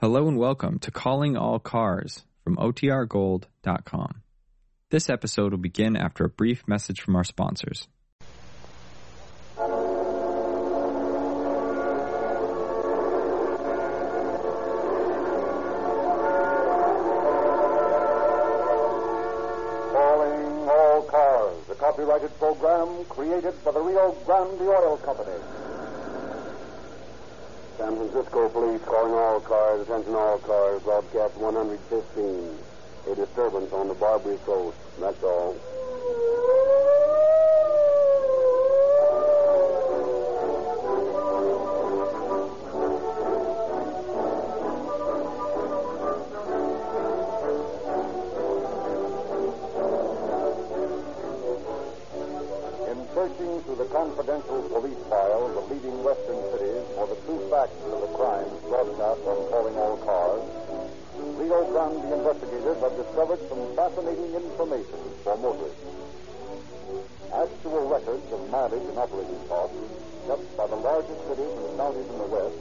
Hello and welcome to Calling All Cars from OTRGold.com. This episode will begin after a brief message from our sponsors. Calling All Cars, a copyrighted program created by the Rio Grande Oil Company. San Francisco Police calling all cars, attention all cars, broadcast 115. A disturbance on the Barbary Coast. That's all. Police files of leading western cities for the true facts of the crimes broadcast on Calling All Cars, Rio Grande investigators have discovered some fascinating information for motorists. Actual records of mileage and operating costs kept by the largest cities and counties in the West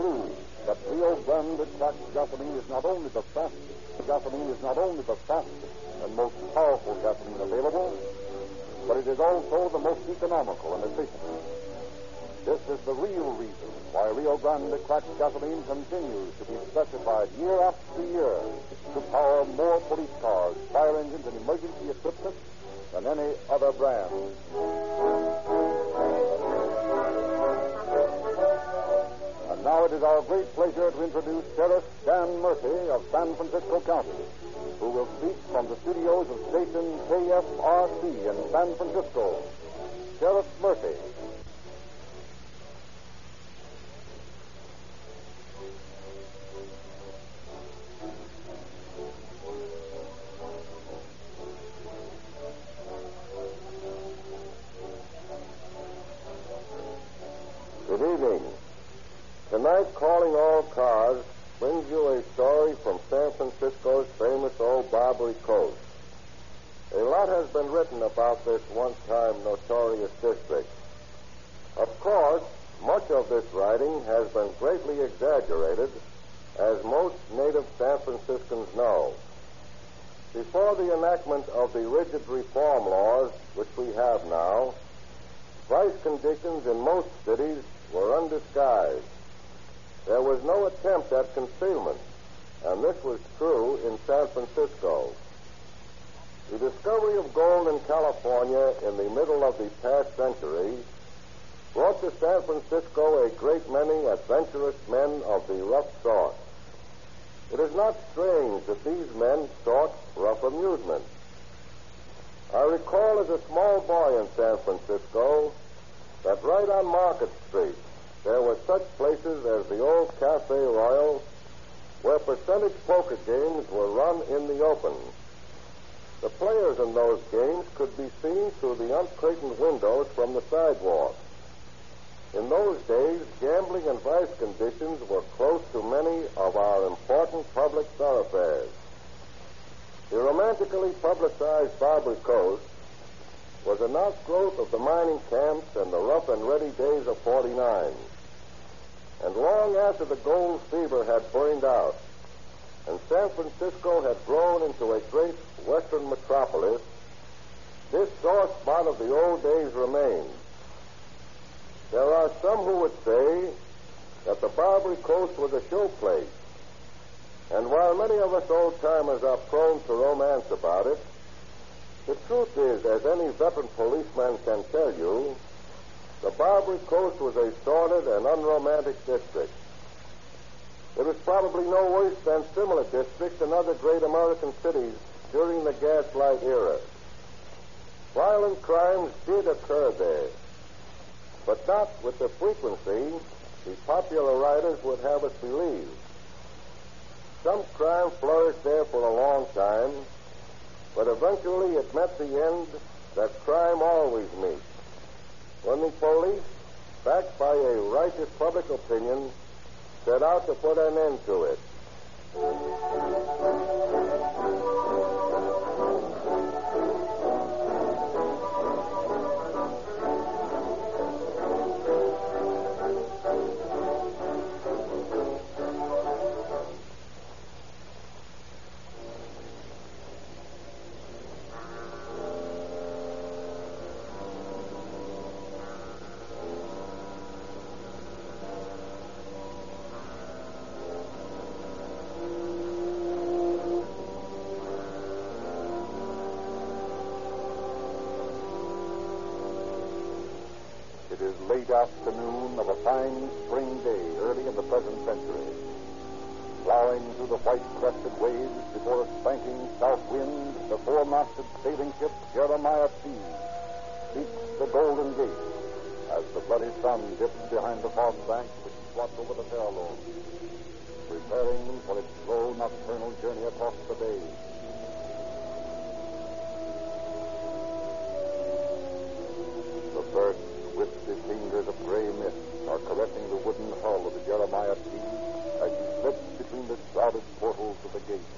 prove that Rio Grande cracked gasoline is not only the fastest gasoline is not only the fastest and most powerful gasoline available, but it is also the most economical and efficient. This is the real reason why Rio Grande cracked gasoline continues to be specified year after year to power more police cars, fire engines, and emergency equipment than any other brand. And now it is our great pleasure to introduce Sheriff Dan Murphy of San Francisco County, who will speak from the studios of station KFRC in San Francisco. Sheriff Murphy. This one-time notorious district. Of course, much of this writing has been greatly exaggerated, as most native San Franciscans know. Before the enactment of the rigid reform laws which we have now, price conditions in most cities were undisguised. There was no attempt at concealment, and this was true in San Francisco. The discovery of gold in California in the middle of the past century brought to San Francisco a great many adventurous men of the rough sort. It is not strange that these men sought rough amusement. I recall as a small boy in San Francisco that right on Market Street there were such places as the old Cafe Royal where percentage poker games were run in the open. The players in those games could be seen through the uncurtained windows from the sidewalk. In those days, gambling and vice conditions were close to many of our important public thoroughfares. The romantically publicized Barbary Coast was an outgrowth of the mining camps and the rough and ready days of 49. And long after the gold fever had burned out and San Francisco had grown into a great western metropolis, this sore spot of the old days remained. There are some who would say that the Barbary Coast was a showplace. And while many of us old timers are prone to romance about it, the truth is, as any veteran policeman can tell you, the Barbary Coast was a sordid and unromantic district. It was probably no worse than similar districts in other great American cities during the gaslight era. Violent crimes did occur there, but not with the frequency the popular writers would have us believe. Some crime flourished there for a long time, but eventually it met the end that crime always meets. When the police, backed by a righteous public opinion, set out to put an end to it. Plowing through the white crested waves before a spanking south wind, the four-masted sailing ship Jeremiah P. seeks the Golden Gate as the bloody sun dips behind the fog bank which swaps over the Farallon, preparing for its slow nocturnal journey across the bay. The first wispy fingers of gray mist are caressing the wooden hull of the Jeremiah P. as she slips between the shrouded portals of the gate.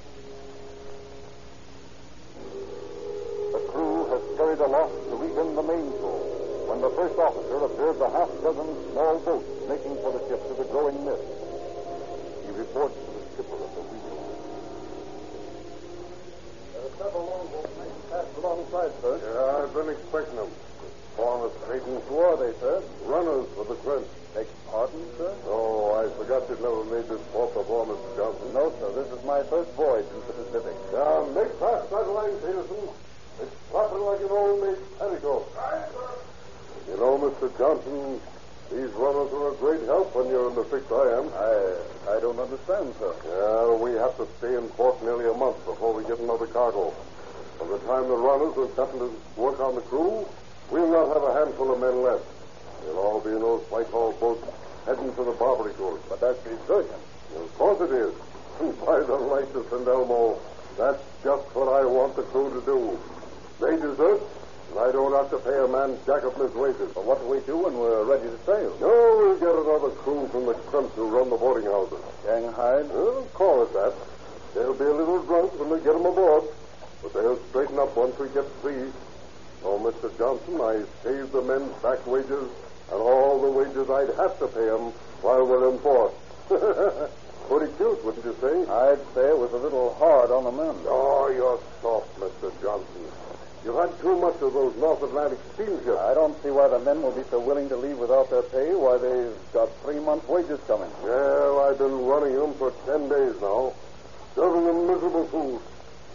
The crew has scurried aloft to regain the mainsail when the first officer observes a half dozen small boats making for the ship through the growing mist. He reports to the skipper of the wheel. There are several longboats making fast alongside, sir. Yeah, I've been expecting them. Form and Who are they, sir? runners for the French. Beg pardon, sir? Oh, I forgot you'd never made this port before, Mr. Johnson. No, sir. This is my first voyage into the Pacific. Yeah, make fast that line, Peterson. It's flapping like an old maid's petticoat. You know, Mr. Johnson, these runners are a great help when you're in the fix I am. I I don't understand, sir. Yeah, we have to stay in port nearly a month before we get another cargo. By the time the runners have gotten to work on the crew, we'll not have a handful of men left. They'll all be in those Whitehall boats heading for the Barbary coast. But that's desertion. Of course it is. By the light of St. Elmo, that's just what I want the crew to do. They desert, and I don't have to pay a man jack up his wages. But what do we do when we're ready to sail? No, we'll get another crew from the crimps who run the boarding houses. Shanghai? Well, call it that. They'll be a little drunk when we get them aboard, but they'll straighten up once we get free. Oh, Mr. Johnson, I saved the men's back wages and all the wages I'd have to pay them while we're in port. Pretty cute, wouldn't you say? I'd say it was a little hard on the men. Oh, you're soft, Mr. Johnson. You've had too much of those North Atlantic steamships. I don't see why the men will be so willing to leave without their pay. Why they've got three months' wages coming. Well, I've been running them for ten days now. Serving them miserable fools.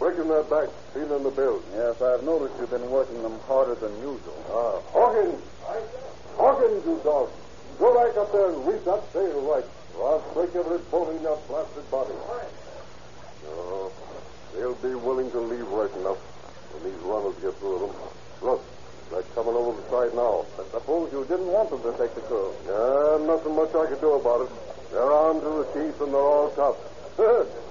Breaking their backs, stealing the bills. Yes, I've noticed you've been working them harder than usual. Ah, Hawkins! Hawkins, you dog! Go back up there and read that sail right. Or I'll break every bone in your blasted body. No, they'll be willing to leave right enough when these runners get through them. Look, they're coming over the side now. I suppose you didn't want them to take the crew. Yeah, nothing much I could do about it. They're armed to the teeth and they're all tough.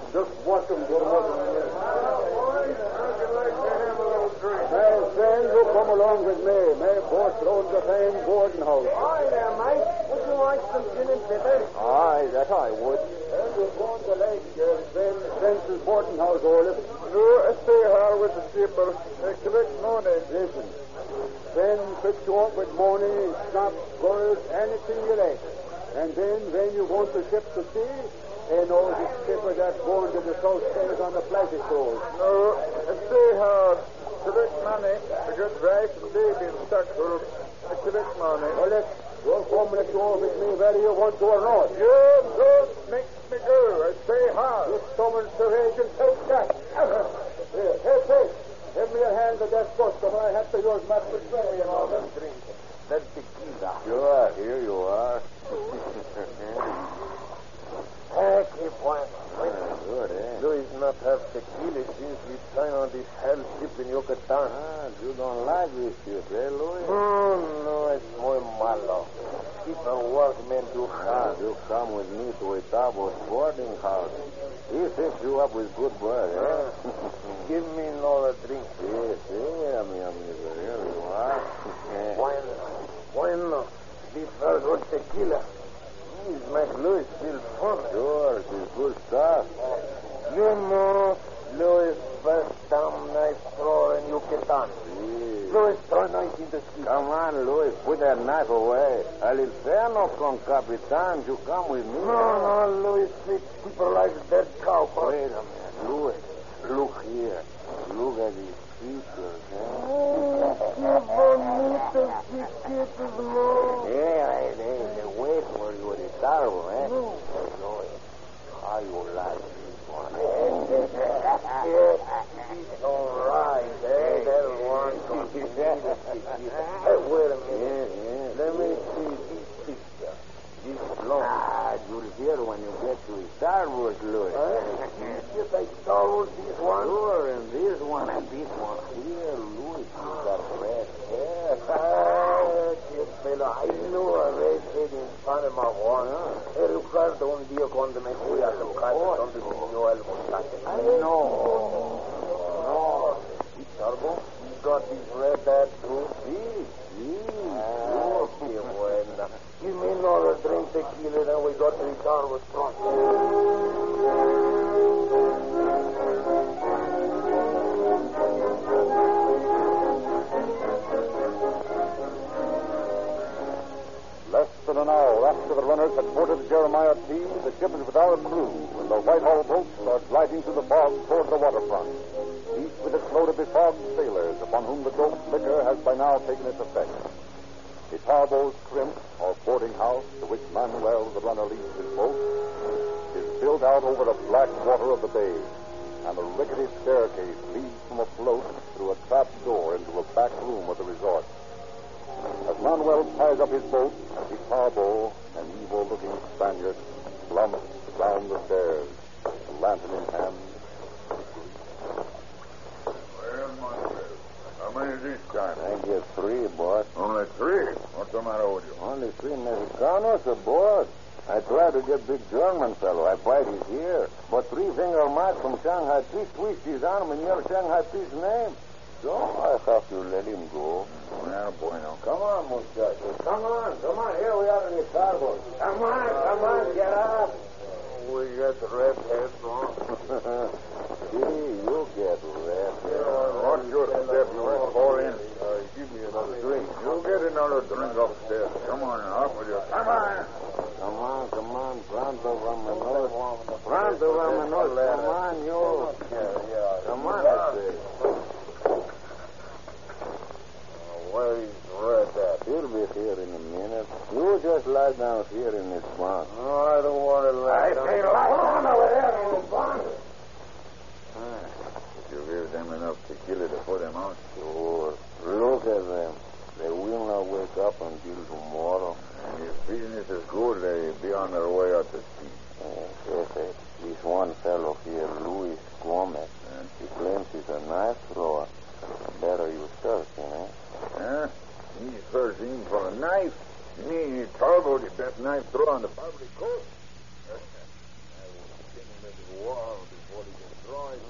same house. Hi there, mate. Would you like some gin and bitter? Aye, that I would. And we're going to like uh, Spence's boarding house, Olaf. No, I stay here with the skipper. I collect money. Listen, Sven fix you up with money, schnapps, gold, anything you like. And then when you want the ship to sea, they know the skipper that's going to the South Seas on the Pleasure Cruise. No, I stay here. Collect money. I got wife and baby in Stockholm. I collect money. Well, let's you'll come let you over with me whether you want to or not. You don't make me go. I stay here. You summon Sir Agent, take that. Here, here, take. Give me a hand with that customer. I have to use my persuasion and all that. That's tequila. Sure, here you are. Ah, keep one. Good, eh? Louis not have tequila since we signed on this hell ship in Yucatan. Ah, you don't like this ship, eh, Louis? Oh, no, it's muy malo. Keeping workmen too hard. You come with me to a Tabos boarding house. He fix you up with good bread, eh? Give me another drink. Yes, yeah, mi amigo. Here you are. Bueno, bueno. This was good tequila. This makes Louis feel fun. Sure, she's good stuff. You know, Louis first damn nice thrower in Yucatan. Sí. Louis throw knife in the ski. Come on, Louis, put that knife away. Al inferno con Capitan. You come with me. No, no, Louis treat people like dead cow. Wait a minute, Louis. Look here. Look at these features, eh? Oh, qué bonito no. Yeah, Jeremiah T, the ship is without a crew, and the Whitehall boats are gliding through the fog toward the waterfront, each with its load of befogged sailors upon whom the doped liquor has by now taken its effect. The Tarbo's Crimp, or boarding house, to which Manuel, the runner, leads his boat, is built out over the black water of the bay, and a rickety staircase leads from a float through a trap door into a back room of the resort. As Manuel ties up his boat, the Tarbo, an evil-looking Spaniard, slumps down the stairs, a lantern in hand. Well, Manuel, how many this time? I get three, boss. Only three. What's the matter with you? Only three Mexicanos aboard. I tried to get big German fellow. I fight his ear. But three finger Mike from Shanghai Peace twist his arm in your Shanghai Peace name. So I have to let him go. Well, bueno. Come on, muchachos. Come on, come on. Here we are in the starboard. Come on, come on, get up. We got the red heads on. Gee, you get red. Watch your step. You won't fall in. give me another drink. You get another drink upstairs. Come on, up with you. Come on. Come on, come on. Pronto, vámonos. Pronto, vámonos. Come on, you. Come on, I say. Where is red at? He'll be here in a minute. You just lie down here in this bunk. No, I don't want to lie I down. say lie down over there in the barn. Ah, Did you give them enough tequila to put them out? Sure. Look at them. They will not wake up until tomorrow. And if business is good, they be on their way out to sea. Uh, Jefe, this one fellow here, Luis Gomez, he claims he's a knife thrower. Better you search him, eh? Huh? He's searching for a knife. You mean he's Turbo, the best knife thrower on the Barbary Coast? I will pin him into the wall before he can draw it.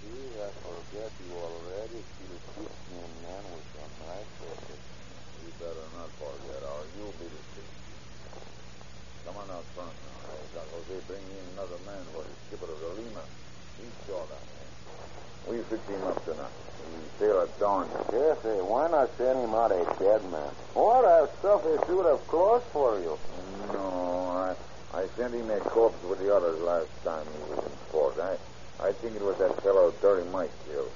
See, I forget you already. Still keep me a man with a knife, Jefe. You better not forget, or you'll be the thief. Come on out front now. I got Jose bring in another man for the skipper of the Lima. He's short on him. We fix him up tonight. We sail at dawn. Jefe, why not send him out a dead man? Or have stuff a suit of clothes for you? No, I, I sent him a corpse with the others last time he was in port. I, I think it was that fellow Dirty Mike killed.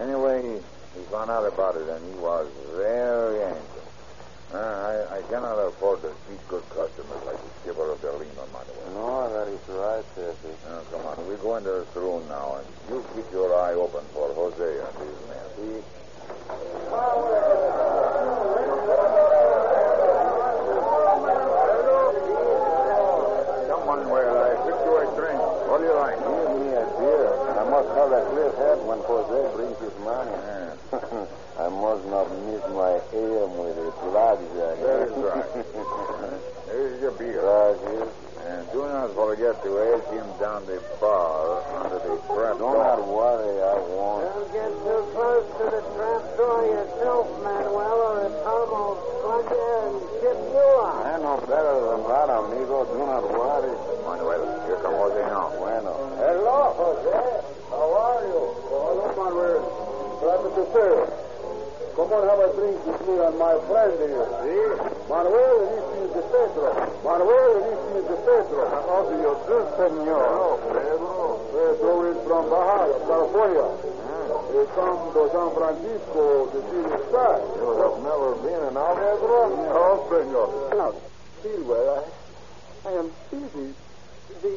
Anyway, he found out about it, and he was very angry. Uh, I, I cannot afford to treat good customers like the skipper of the Lima, Manuel. No, that is right, Jefe. Now, come on, we go into the saloon now, and you keep your eye open for Jose and his men. See? Must have a clear head when Jose brings his money. Yeah. I must not miss my aim with a blackjack. Uh, that is right. Here's your beer. Gracias. And do not forget to edge him down the bar under the trap Do not worry, I won't. Don't get too close to the trap door yourself, Manuel, or a Tom will plug you and tip you off. I know better than that, amigo. Do not worry. Manuel, here come Jose now. Bueno. Hello, Jose. How are you? Hello, Manuel. Glad to you. Come on, have a drink with me and my friend here. See? Manuel, this is the Pedro. Manuel, this is the Pedro. How oh, do you do, senor? Hello, Pedro. Pedro is from Baja, California. Ah. He come to San Francisco to see the sky. You have never been in our Pedro? No, oh, senor. Now, Speedway, I, I am busy. The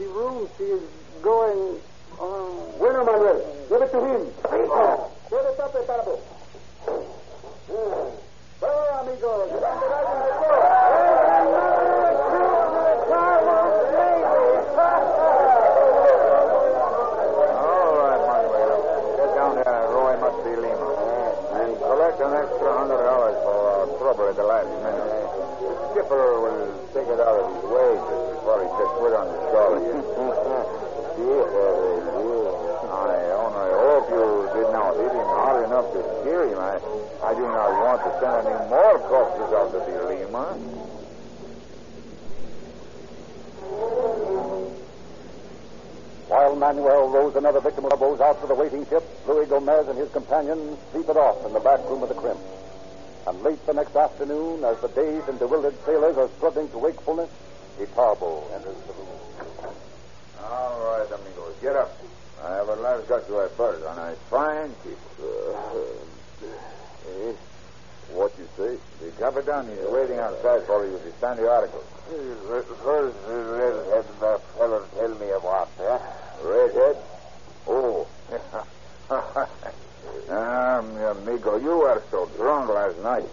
the room is going. Oh. Bueno, Manuel, give it to him. Oh. Todo está preparado. Mm. Bueno, amigos, levante la Collect an extra hundred dollars for trouble at the last minute. The skipper will take it out of his wages before he gets foot on the shore. yeah, door. Carlos, baby! I I do not want to send any more corpses out to the Lima. While Manuel rows another victim of the bows out to the waiting ship, Louis Gomez and his companions sleep it off in the back room of the crimp. And late the next afternoon, as the dazed and bewildered sailors are struggling to wakefulness, Itarbo enters the room. All right, amigos, get up. I have at last got to a berth on a fine ship. Eh? What you say? The Capitan is waiting outside for you to sign the articles. First, the redhead the feller tell me about that. Redhead? Oh. ah, mi amigo, you were so drunk last night.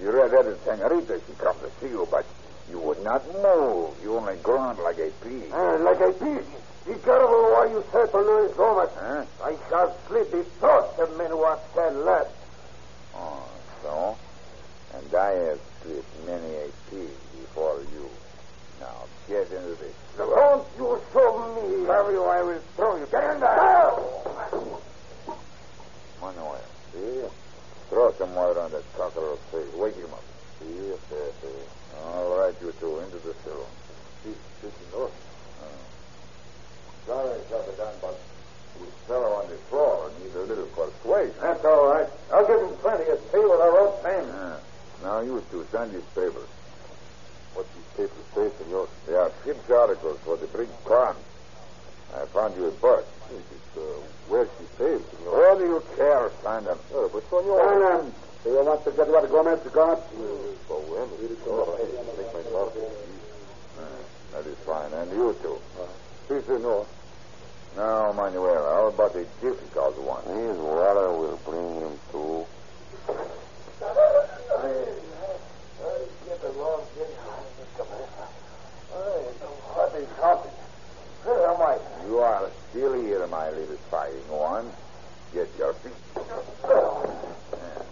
The red-headed senorita, she come to see you, but you would not move. You only grunt like a pig. Uh, like a pig. Be careful what you say to Luis Gomez. Huh? I shall slit the throats of men who have said that. Oh, so? And I have split many a pig before you. Now, get into this. Don't you show me. Have you, I will throw you. Get in there. Manuel. See? Throw some water on that cockerel's face. Wake him up. Yes, yes, yes. All right, you two, into the saloon. Sí, sí, señor. Sorry, Capitan, but we fellow on the floor need a little persuasion. That's all right. I'll give him plenty of tea with a rope pen. Yeah. Now, you two, sign these papers. What these papers say, senor? They are ship's articles for the big crime. I found you a berth. It's, uh, where she sailed, senor. What do you care? Sign them. Uh, but senor... Silence. Do you want to get what Gomez got? So when? Senor, I make my mark. Uh, that is fine. And you two. Sí, senor. Now, Manuel, how about the difficult one? His water will bring him to. Where am I? You are still here, my little fighting one. Get your feet. Yeah.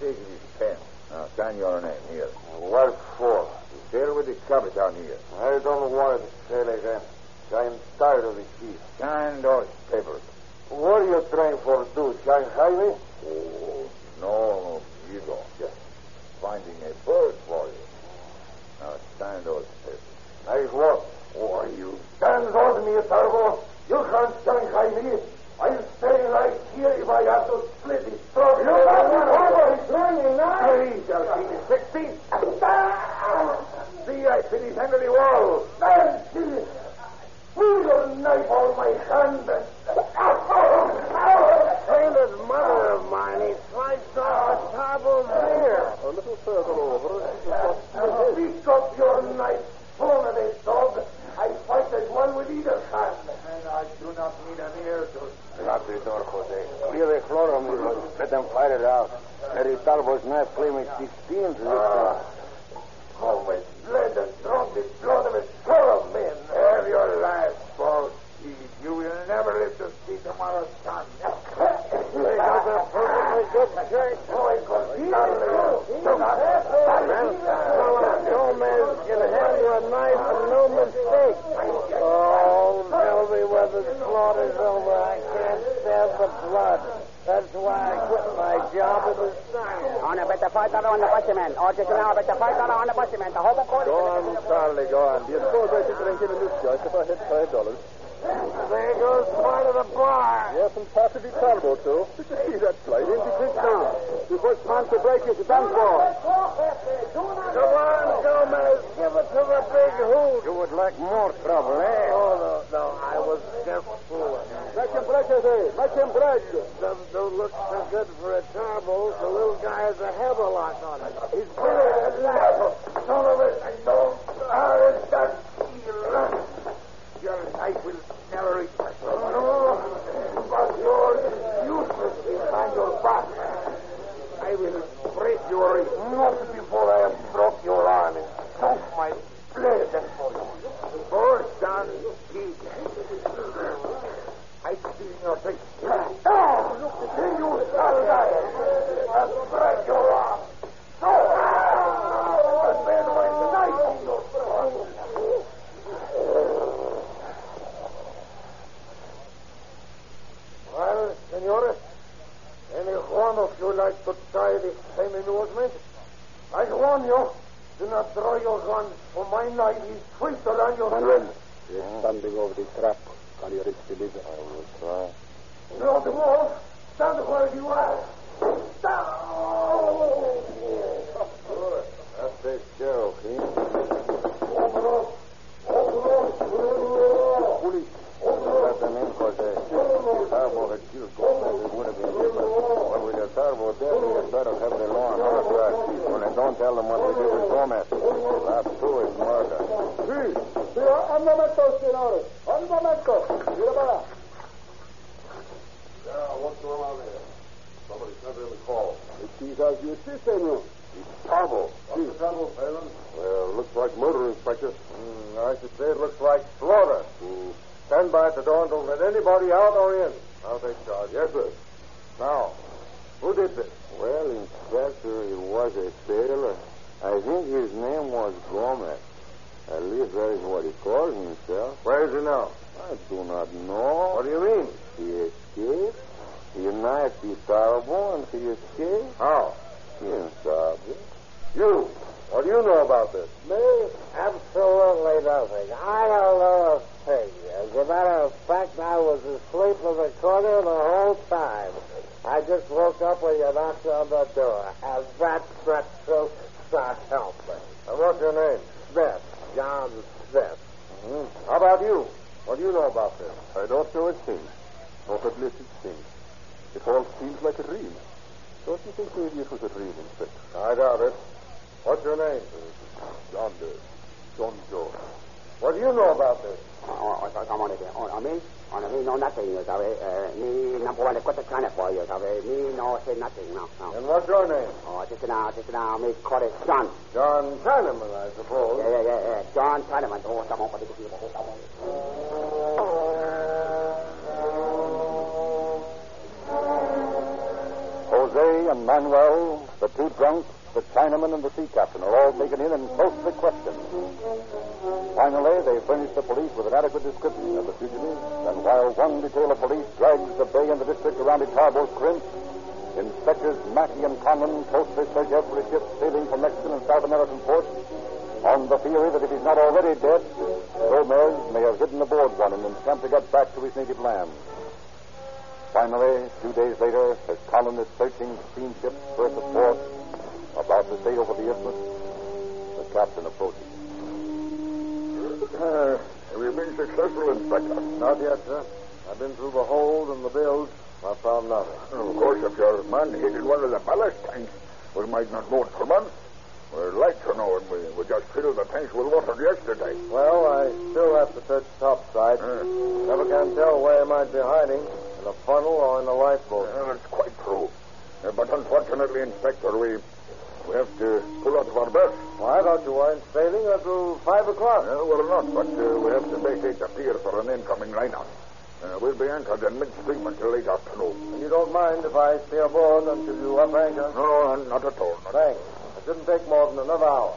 Take this pen. Now, sign your name here. What for? Sail with the Capitan here. I don't want to sail again. I'm tired of the sea. Sign those papers. What are you trying for do? Shanghai me? Oh, no, you don't. Just finding a bird for you. Now, sign those papers. Nice work. Oh, you. Stand on me, Tarbo. You can't Shanghai me. I'll stay right here if I have to split his throat. You got me over. He's running now. He shall see me sixty. See, I finish under the wall. Nancy! Will your knife on my hand? Sailor's mother of mine, he sliced off a Tarbo here. A little further over. Pick up your knife, son of a dog. I fight as one with either hand. And I do not need an ear to. Lock the door, Jose. Clear the floor, amigo. Let them fight it out. Eddie Talbo's knife claiming 16 to Ah. How much blood and drunk the blood of a score of men. Have your last boss, Steve. You will never live to see tomorrow's sun. They got a perfectly good shirt. Oh, it was Gomez can have a knife and no mistake. Oh, tell me when the slaughter's over. I can't stand the blood. That's why I quit my job in the sun. On better fight on the busman. Or just now, better fight on the busman. The whole court. Go on, Charlie, go on. Do you suppose I should drink in a joint if I had five dollars? There goes part of the bar. Yes, and possibly Talbo, too. Did you see that flight? In the quick The first man to break is done for. Come on, Gomez. Give it to the big hoot. You would like more trouble, eh? Oh, no, no. I was just fooling. Make him break, Jose. Make him break. Doesn't don't look so good for a turbo. The little guy has a hammerlock on it. He's bigger than that. I do not know. What do you mean? He escaped. He knifed the Tarbo and he escaped. How? Inside. You. What do you know about this? Me? Absolutely nothing. I don't know a thing. As a matter of fact, I was asleep in the corner the whole time. I just woke up when you knocked on the door. And that's truth, so help me. And what's your name? Smith. John Smith. Mm-hmm. How about you? What do you know about this? I don't know a thing. Not a blessed thing. It all seems like a dream. Don't you think maybe it was a dream, Inspector? I doubt it. What's your name? John uh, John Jones. What do you know about this? Oh, oh, come on, again. Oh, me? Oh, me know nothing, you sabe. Uh, me number one, quit the planet for you, sabe. Me no say nothing, no, no. And what's your name? Oh, just now, just now, me call it John. John Chinaman, I suppose. Yeah, yeah, yeah, yeah. John Chinaman. Oh, on, on. And Manuel, the two drunks, the Chinaman, and the sea captain are all taken in and closely questioned. Finally, they furnish the police with an adequate description of the fugitives, and while one detail of police drags the bay and the district around its harbor crimp, Inspectors Mackey and Conlon closely search every ship sailing from Mexican and South American ports on the theory that if he's not already dead, Gomez may have hidden aboard one and attempt to get back to his native land. Finally, two days later, as Conlon is searching steamship's berth of port, about to sail over the isthmus, the captain approaches. Uh, have you been successful, Inspector? Not yet, sir. I've been through the hold and the bilge. I found nothing. Of course, if your man in one of the ballast tanks, we might not know for months. We'd like to know, and we, we just filled the tanks with water yesterday. Well, I still have to search topside. Uh, Never can tell where he might be hiding, in a funnel or in a lifeboat. uh, that's quite true. Uh, but unfortunately, Inspector, we we have to pull out of our berth. Well, I thought you weren't sailing until five o'clock. Uh, we're not, but uh, we have to vacate the pier for an incoming line-out. Uh, we'll be anchored in midstream until late afternoon. And you don't mind if I stay aboard until you up anchor? No, no, not at all. Not Thanks. It shouldn't take more than another hour.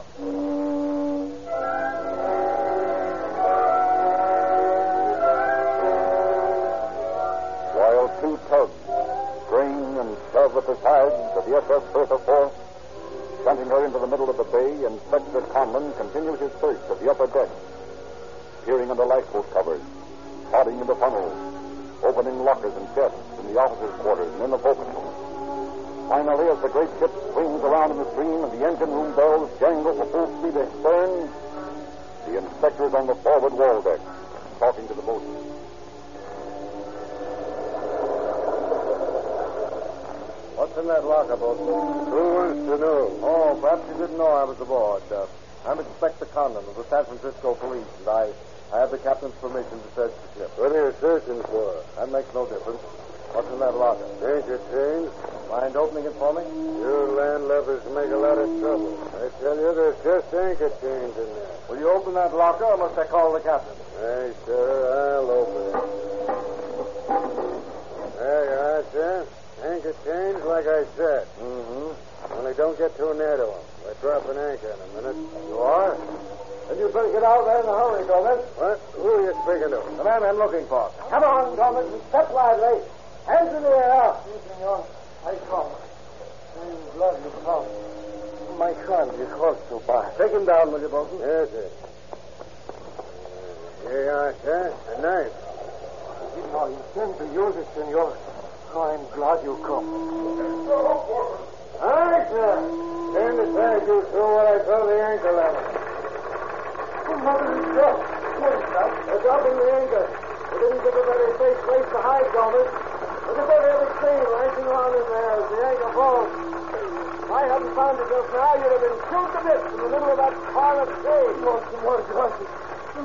While two tugs strain and shove at the sides of the SS Bertha Force, sending her into the middle of the bay, Inspector Conlon continues his search of the upper deck, peering under lifeboat covers, prodding into funnels, opening lockers and chests in the officers' quarters and in the forecastle. Finally, as the great ship swings around in the stream and the engine room bells jangle for full speed astern, the inspector is on the forward wall deck, talking to the boatman. What's in that locker, boatman? Who wants to know? Oh, perhaps you didn't know I was aboard. Uh, I'm Inspector Conlon of the San Francisco Police, and I, I have the captain's permission to search the ship. What are you searching for? That makes no difference. What's in that locker? Anchor chains? Mind opening it for me? You landlubbers make a lot of trouble. I tell you, there's just anchor chains in there. Will you open that locker, or must I call the captain? Hey, sir, I'll open it. There you are, sir. Anchor chains, like I said. Mm-hmm. Only don't get too near to them. We're dropping anchor in a minute. You are? Then you'd better get out there in a hurry, Gomez. What? Who are you speaking to? The man I'm looking for. Come on, Gomez. Step lively. Hands in the air. I come. I'm glad you come. My hand is also bad. Take him down, will you, Bolton? Yes, sir. Here you are, sir. A knife. I did not intend to use it, senor. I'm glad you come. Right, sir. Stand aside, you two, while I throw the at him. Oh, mother is dead. What is that? They're dropping the anchor. We didn't give a very safe place to hide, Gomez. Look at that heavy chain lashing around in there as the anchor falls. If I hadn't found it just now, you'd have been chewed to bits in the middle of that pile of hay. Oh, senor, gracias.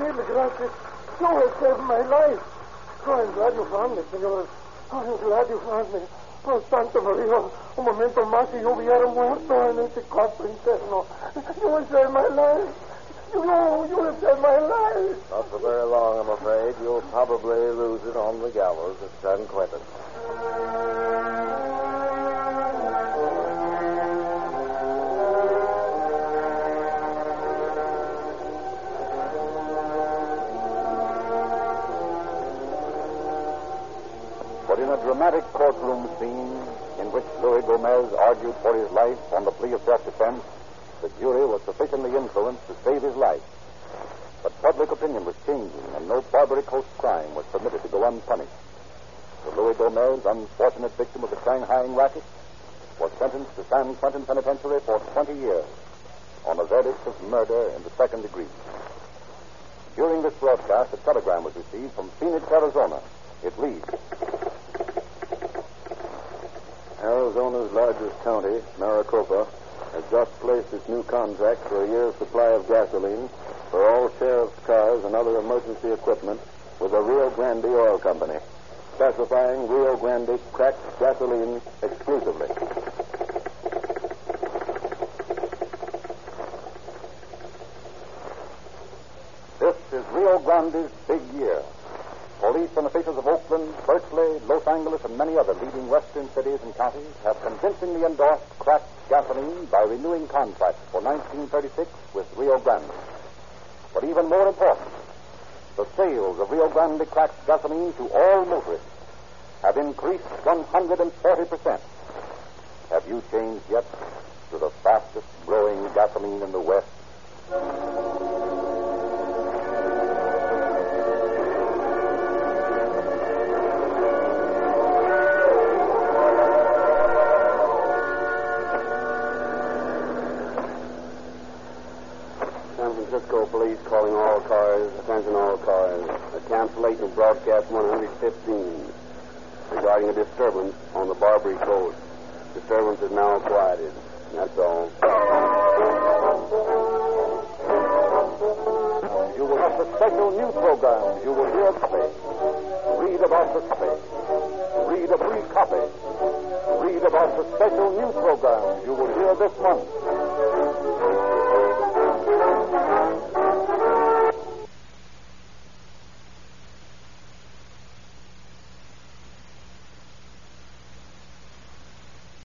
Mille gracias. You have saved my life. Oh, I'm glad you found me, senor. I'm glad you found me. Maria, un momento más y yo hubiera muerto en ese cuarto interno. You have saved my life. You know, you have saved my life. Not for very long, I'm afraid. You'll probably lose it on the gallows at San Quentin. Dramatic courtroom scene in which Louis Gomez argued for his life on the plea of self-defense, the jury was sufficiently influenced to save his life. But public opinion was changing, and no Barbary Coast crime was permitted to go unpunished. The Louis Gomez, unfortunate victim of the Shanghaiing racket, was sentenced to San Quentin Penitentiary for 20 years on a verdict of murder in the second degree. During this broadcast, a telegram was received from Phoenix, Arizona. It reads Arizona's largest county, Maricopa, has just placed its new contract for a year's supply of gasoline for all sheriff's cars and other emergency equipment with the Rio Grande Oil Company, specifying Rio Grande cracked gasoline exclusively. This is Rio Grande's big year. Police and officials of Oakland, Los Angeles, and many other leading western cities and counties have convincingly endorsed cracked gasoline by renewing contracts for 1936 with Rio Grande. But even more important, the sales of Rio Grande cracked gasoline to all motorists have increased 140%. Have you changed yet to the fastest growing gasoline in the West?